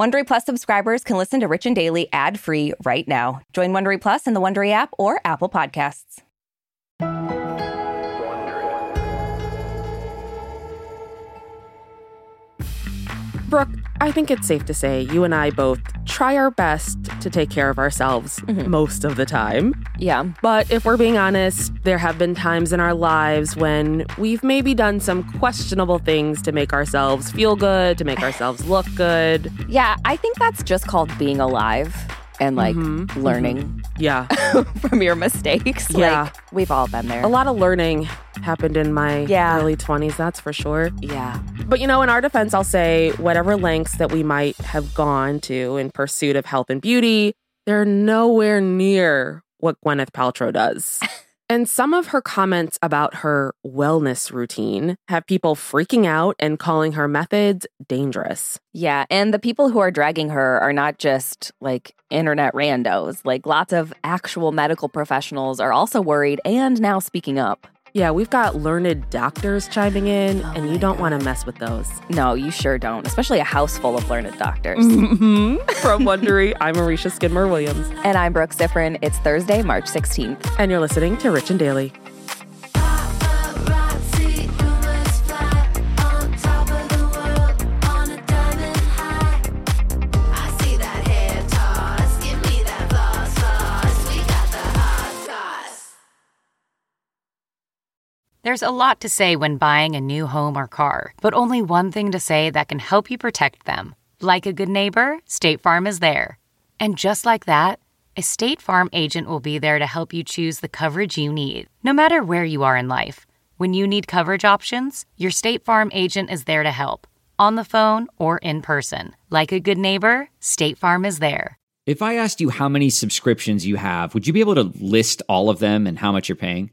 Wondery Plus subscribers can listen to Rich and Daily ad-free right now. Join Wondery Plus in the Wondery app or Apple Podcasts. Brooke, I think it's safe to say you and I both try our best to take care of ourselves Mm-hmm. most of the time. Yeah. But if we're being honest, there have been times in our lives when we've maybe done some questionable things to make ourselves feel good, to make ourselves look good. Yeah, I think that's just called being alive and like Mhm, learning Yeah. from your mistakes. Yeah. Like we've all been there. A lot of learning happened in my Yeah. early 20s, that's for sure. Yeah. But you know, in our defense, I'll say whatever lengths that we might have gone to in pursuit of health and beauty, they're nowhere near what Gwyneth Paltrow does. and some of her comments about her wellness routine have people freaking out and calling her methods dangerous. Yeah, and the people who are dragging her are not just like internet randos. Like lots of actual medical professionals are also worried and now speaking up. Yeah, we've got learned doctors chiming in, and you don't want to mess with those. No, you sure don't, especially a house full of learned doctors. Mm-hmm. From Wondery, I'm Aricia Skidmore Williams, And I'm Brooke Siffrinn. It's Thursday, March 16th. and you're listening to Rich and Daily. There's a lot to say when buying a new home or car, but only one thing to say that can help you protect them. Like a good neighbor, State Farm is there. And just like that, a State Farm agent will be there to help you choose the coverage you need, no matter where you are in life. When you need coverage options, your State Farm agent is there to help, on the phone or in person. Like a good neighbor, State Farm is there. If I asked you how many subscriptions you have, would you be able to list all of them and how much you're paying?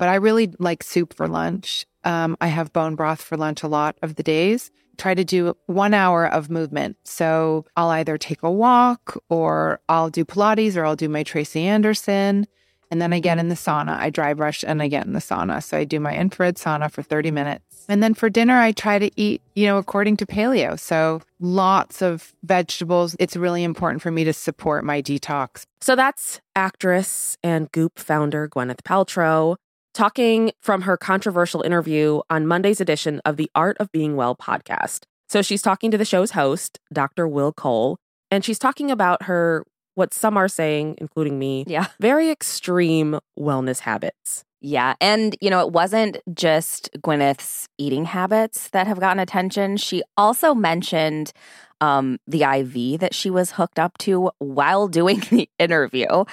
But I really like soup for lunch. Um, I have bone broth for lunch a lot of the days. Try to do one hour of movement. So I'll either take a walk or I'll do Pilates or I'll do my Tracy Anderson. And then I get in the sauna. I dry brush and I get in the sauna. So I do my infrared sauna for 30 minutes. And then for dinner, I try to eat, you know, according to paleo. So lots of vegetables. It's really important for me to support my detox. So that's actress and Goop founder Gwyneth Paltrow talking from her controversial interview on Monday's edition of the Art of Being Well podcast. So she's talking to the show's host, Dr. Will Cole, and she's talking about her, what some are saying, including me, Yeah. very extreme wellness habits. Yeah. And, you know, it wasn't just Gwyneth's eating habits that have gotten attention. She also mentioned um, the IV that she was hooked up to while doing the interview.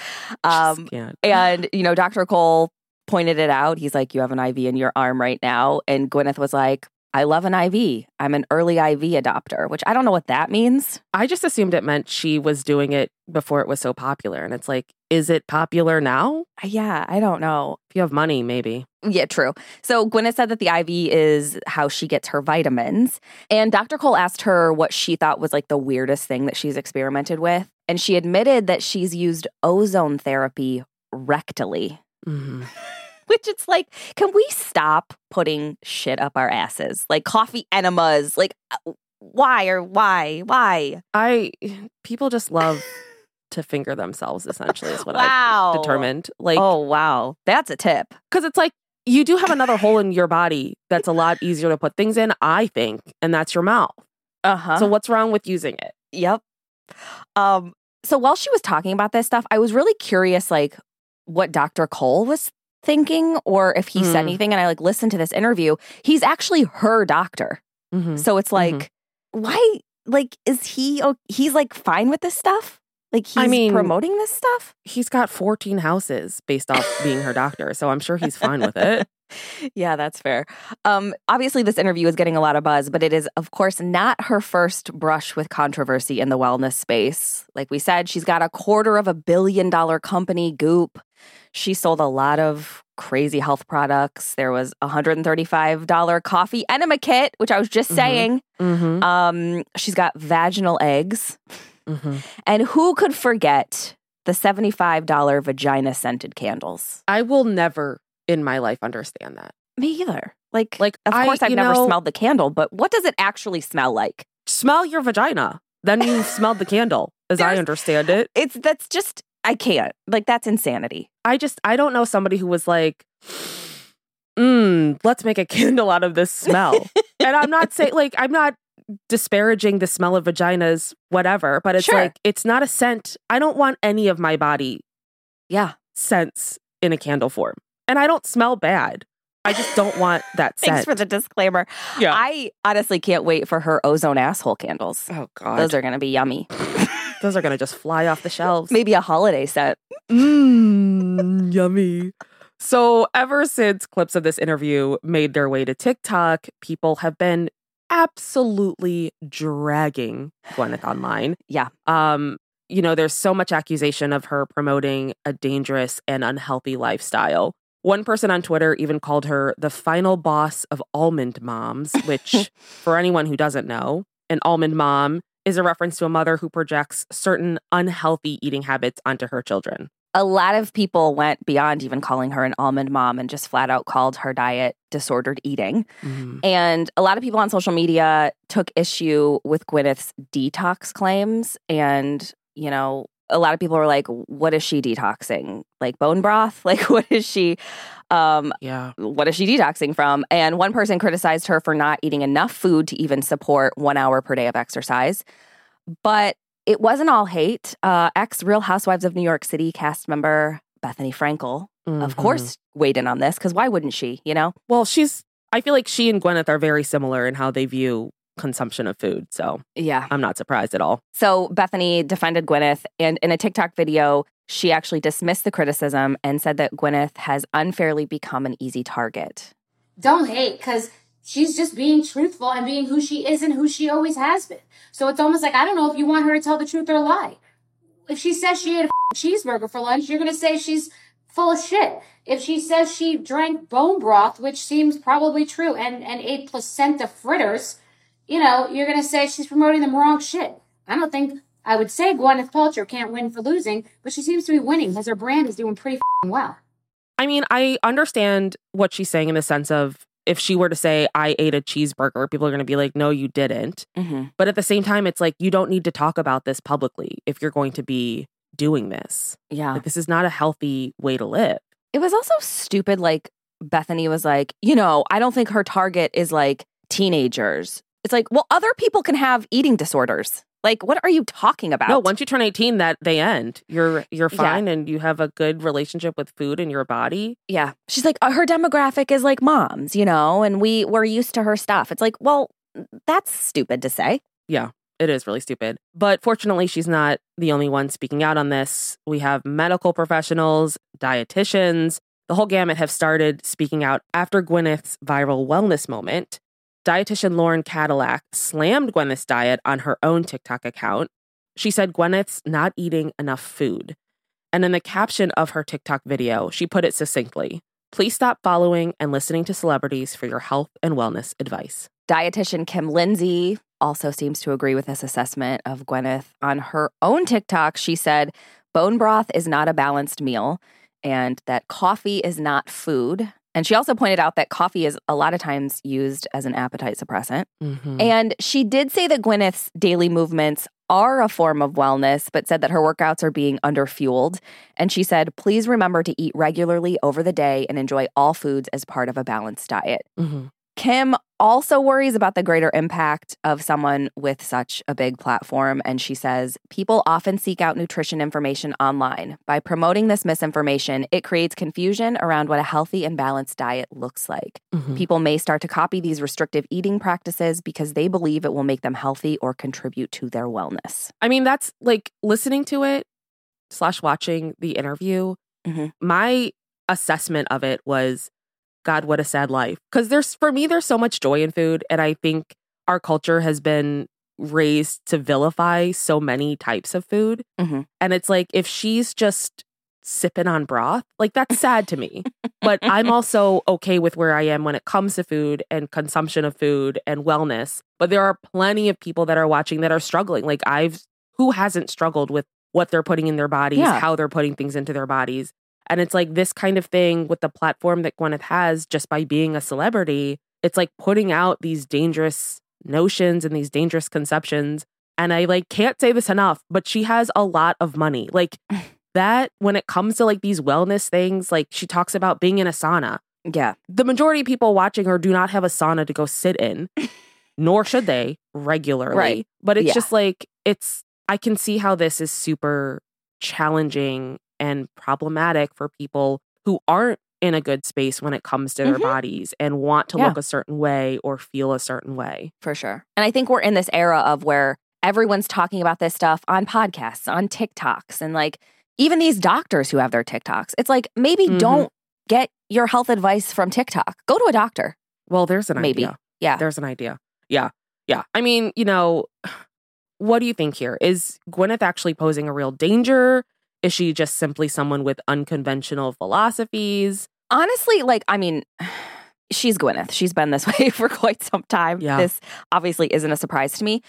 Um, and, you know, Dr. Cole pointed it out. He's like, You have an IV in your arm right now. And Gwyneth was like, I love an IV. I'm an early IV adopter, which I don't know what that means. I just assumed it meant she was doing it before it was so popular. And it's like, is it popular now? Yeah, I don't know. If you have money, maybe. Yeah, true. So Gwyneth said that the IV is how she gets her vitamins. And Dr. Cole asked her what she thought was like the weirdest thing that she's experimented with. And she admitted that she's used ozone therapy rectally, Mhm. which it's like, can we stop putting shit up our asses? Like coffee enemas. Like, uh, why or why? Why? I, people just love to finger themselves, essentially, is what wow. I've determined. Like, oh, wow. That's a tip. because it's like you do have another hole in your body that's a lot easier to put things in, I think, and that's your mouth. Uh huh. So what's wrong with using it? Yep. Um, so while she was talking about this stuff, I was really curious, like, what Dr. Cole was thinking or if he said Mm. anything. And I like listened to this interview. He's actually her doctor. Mhm. So it's like, Mm-hmm. why? Like, is he? o- He's like fine with this stuff. Like he's I mean- promoting this stuff. He's got 14 houses based off being her doctor, so I'm sure he's fine with it. Yeah, that's fair. Um, obviously, this interview is getting a lot of buzz, but it is, of course, not her first brush with controversy in the wellness space. Like we said, she's got a quarter of a billion dollar company, Goop. She sold a lot of crazy health products. There was a $135 coffee enema kit, which I was just Mhm. saying. Mm-hmm. Um, she's got vaginal eggs. Mm-hmm. And who could forget the $75 vagina scented candles? I will never in my life understand that. Me either. Like, Like, of I- course, I've never know- smelled the candle, but what does it actually smell like? Smell your vagina. Then you smelled the candle, as I understand it. It's that's just I can't. Like that's insanity. I just I don't know somebody who was like, mm, let's make a candle out of this smell. and I'm not saying like I'm not disparaging the smell of vaginas, whatever, but it's Sure. like it's not a scent. I don't want any of my body Yeah. scents in a candle form. And I don't smell bad. I just don't want that scent. Thanks for the disclaimer. yeah. I honestly can't wait for her ozone asshole candles. oh god. Those are going to be yummy. Those are gonna just fly off the shelves. Maybe a holiday set. Mmm, yummy. So, ever since clips of this interview made their way to TikTok, people have been absolutely dragging Gwyneth online. Yeah. Um, you know, there's so much accusation of her promoting a dangerous and unhealthy lifestyle. One person on Twitter even called her the final boss of almond moms, which, for anyone who doesn't know, an almond mom is a reference to a mother who projects certain unhealthy eating habits onto her children. A lot of people went beyond even calling her an almond mom and just flat out called her diet disordered eating. Mm-hmm. And a lot of people on social media took issue with Gwyneth's detox claims. And, you know, a lot of people were like, what is she detoxing? Like bone broth? Like, what is she? Um, Yeah. what is she detoxing from? And one person criticized her for not eating enough food to even support one hour per day of exercise. But it wasn't all hate. Uh, Ex Real Housewives of New York City cast member Bethenny Frankel, of Mhm. course, weighed in on this because why wouldn't she? You know? Well, she's, I feel like she and Gwyneth are very similar in how they view consumption of food. So Yeah. I'm not surprised at all. So Bethenny defended Gwyneth, and in a TikTok video, she actually dismissed the criticism and said that Gwyneth has unfairly become an easy target. don't hate because she's just being truthful and being who she is and who she always has been. So it's almost like I don't know if you want her to tell the truth or lie. If she says she ate a cheeseburger for lunch, you're gonna say she's full of shit. If she says she drank bone broth, which seems probably true, and and ate placenta fritters, you know, you're gonna say she's promoting the wrong shit. I don't think I would say Gwyneth Paltrow can't win for losing, but she seems to be winning because her brand is doing pretty fing well. I mean, I understand what she's saying in the sense of if she were to say, I ate a cheeseburger, people are going to be like, no, you didn't. Mm-hmm. But at the same time, it's like, you don't need to talk about this publicly if you're going to be doing this. Yeah. Like, this is not a healthy way to live. It was also stupid. Like Bethenny was like, you know, I don't think her target is like teenagers. It's like, well, other people can have eating disorders. Like, what are you talking about? No, once you turn 18, that they end. You're you're Yeah. fine and you have a good relationship with food and your body. yeah, she's like, uh, her demographic is like moms, you know, and we we're used to her stuff. It's like, well, that's stupid to say. Yeah, it is really stupid. But fortunately, she's not the only one speaking out on this. We have medical professionals, dietitians, the whole gamut have started speaking out after Gwyneth's viral wellness moment. Dietitian Lauren Cadillac slammed Gwyneth's diet on her own TikTok account. She said Gwyneth's not eating enough food. And in the caption of her TikTok video, she put it succinctly Please stop following and listening to celebrities for your health and wellness advice. Dietitian Kim Lindsay also seems to agree with this assessment of Gwyneth. On her own TikTok, she said, bone broth is not a balanced meal and that coffee is not food. And she also pointed out that coffee is a lot of times used as an appetite suppressant. Mhm. And she did say that Gwyneth's daily movements are a form of wellness, but said that her workouts are being underfueled. And she said, please remember to eat regularly over the day and enjoy all foods as part of a balanced diet. Mhm. Kim also worries about the greater impact of someone with such a big platform. And she says people often seek out nutrition information online. By promoting this misinformation, it creates confusion around what a healthy and balanced diet looks like. Mhm. People may start to copy these restrictive eating practices because they believe it will make them healthy or contribute to their wellness. I mean, that's like listening to it slash watching the interview. Mhm. My assessment of it was, God, what a sad life. Because there's, for me, there's so much joy in food. And I think our culture has been raised to vilify so many types of food. Mhm. And it's like, if she's just sipping on broth, like that's sad to me. but I'm also okay with where I am when it comes to food and consumption of food and wellness. But there are plenty of people that are watching that are struggling. Like I've who hasn't struggled with what they're putting in their bodies, Yeah. how they're putting things into their bodies. And it's like this kind of thing with the platform that Gwyneth has just by being a celebrity, it's like putting out these dangerous notions and these dangerous conceptions. And I like can't say this enough, but she has a lot of money. Like that when it comes to like these wellness things, like she talks about being in a sauna. Yeah. The majority of people watching her do not have a sauna to go sit in, nor should they regularly. Right. But it's Yeah. just like it's I can see how this is super challenging and problematic for people who aren't in a good space when it comes to their Mhm. bodies and want to Yeah. look a certain way or feel a certain way. For sure. And I think we're in this era of where everyone's talking about this stuff on podcasts, on TikToks, and like even these doctors who have their TikToks. It's like maybe Mhm. don't get your health advice from TikTok. Go to a doctor. Well, there's an Maybe. idea. Yeah. There's an idea. Yeah. Yeah. I mean, you know, what do you think here? Is Gwyneth actually posing a real danger? Is she just simply someone with unconventional philosophies? Honestly, like, I mean, she's Gwyneth. She's been this way for quite some time. Yeah. This obviously isn't a surprise to me.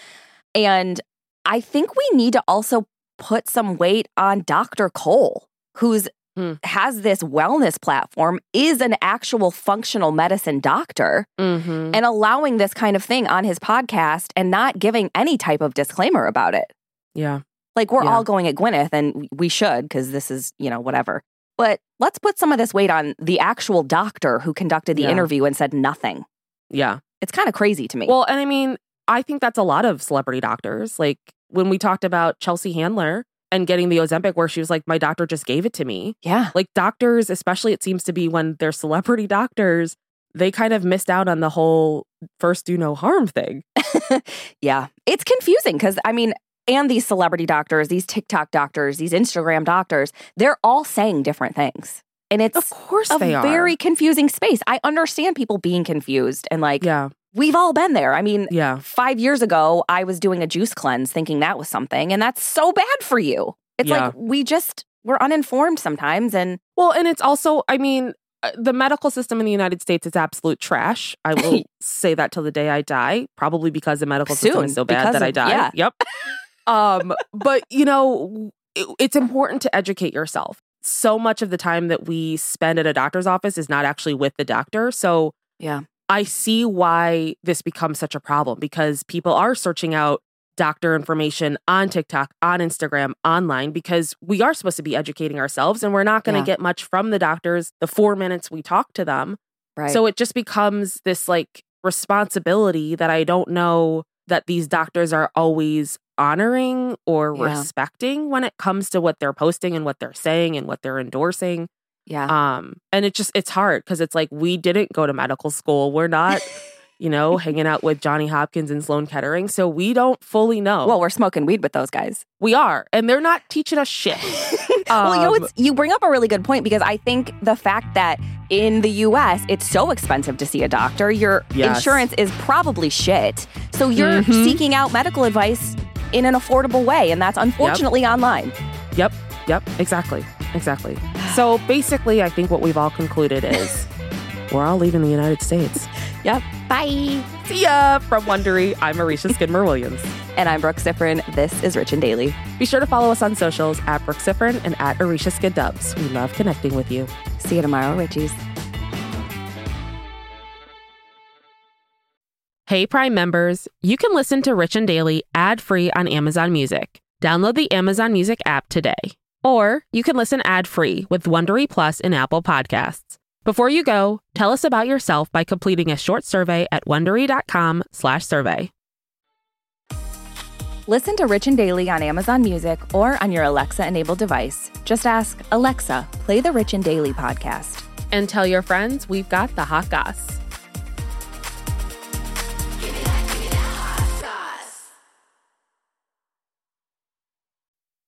And I think we need to also put some weight on Dr. Cole, who's Hmm. has this wellness platform, is an actual functional medicine doctor. Mm-hmm. and allowing this kind of thing on his podcast and not giving any type of disclaimer about it. Yeah. Like we're Yeah. all going at Gwyneth and we should because this is, you know, whatever. But let's put some of this weight on the actual doctor who conducted the Yeah. interview and said nothing. Yeah. It's kind of crazy to me. Well, and I mean, I think that's a lot of celebrity doctors. Like when we talked about Chelsea Handler and getting the Ozempic, where she was like, my doctor just gave it to me. yeah. Like doctors, especially it seems to be when they're celebrity doctors, they kind of missed out on the whole first do no harm thing. Yeah. It's confusing because, I mean, and these celebrity doctors, these TikTok doctors, these Instagram doctors, they're all saying different things. And it's Of course a very confusing space. I understand people being confused and like, yeah, we've all been there. I mean, yeah, five years ago, I was doing a juice cleanse thinking that was something, and that's so bad for you. It's Yeah. like we just, we're uninformed sometimes. And Well, and it's also, I mean, uh, the medical system in the United States is absolute trash. I will say that till the day I die, probably because the medical system is so bad that I die. yeah. Yep. um, but you know, it, it's important to educate yourself. So much of the time that we spend at a doctor's office is not actually with the doctor. So yeah, I see why this becomes such a problem because people are searching out doctor information on TikTok, on Instagram, online, because we are supposed to be educating ourselves and we're not going to Yeah. get much from the doctors the four minutes we talk to them. right. So it just becomes this like responsibility that I don't know that these doctors are always honoring or Yeah. respecting when it comes to what they're posting and what they're saying and what they're endorsing. yeah. Um, and it just it's hard because it's like we didn't go to medical school. We're not, you know, hanging out with Johnny Hopkins and Sloan Kettering, so we don't fully know. well, we're smoking weed with those guys. we are, and they're not teaching us shit. well, you know, Um, it's, you bring up a really good point because I think the fact that in the US, it's so expensive to see a doctor, your Yes. insurance is probably shit. So you're Mhm. seeking out medical advice in an affordable way. And that's unfortunately online. Yep, yep, exactly, exactly. So basically, I think what we've all concluded is we're all leaving the United States. Yep. Bye. See ya from Wondery. I'm Aricia Skidmore Williams. And I'm Brooke Siffrinn. This is Rich and Daily. Be sure to follow us on socials at Brooke Siffrinn and at Aricia Skid Dubs. We love connecting with you. See you tomorrow, Richies. Hey, Prime members, you can listen to Rich and Daily ad free on Amazon Music. Download the Amazon Music app today. Or you can listen ad free with Wondery Plus in Apple Podcasts. Before you go, tell us about yourself by completing a short survey at slash survey Listen to Rich and Daily on Amazon Music or on your Alexa-enabled device. Just ask Alexa, play the Rich and Daily podcast. And tell your friends we've got the hot goss.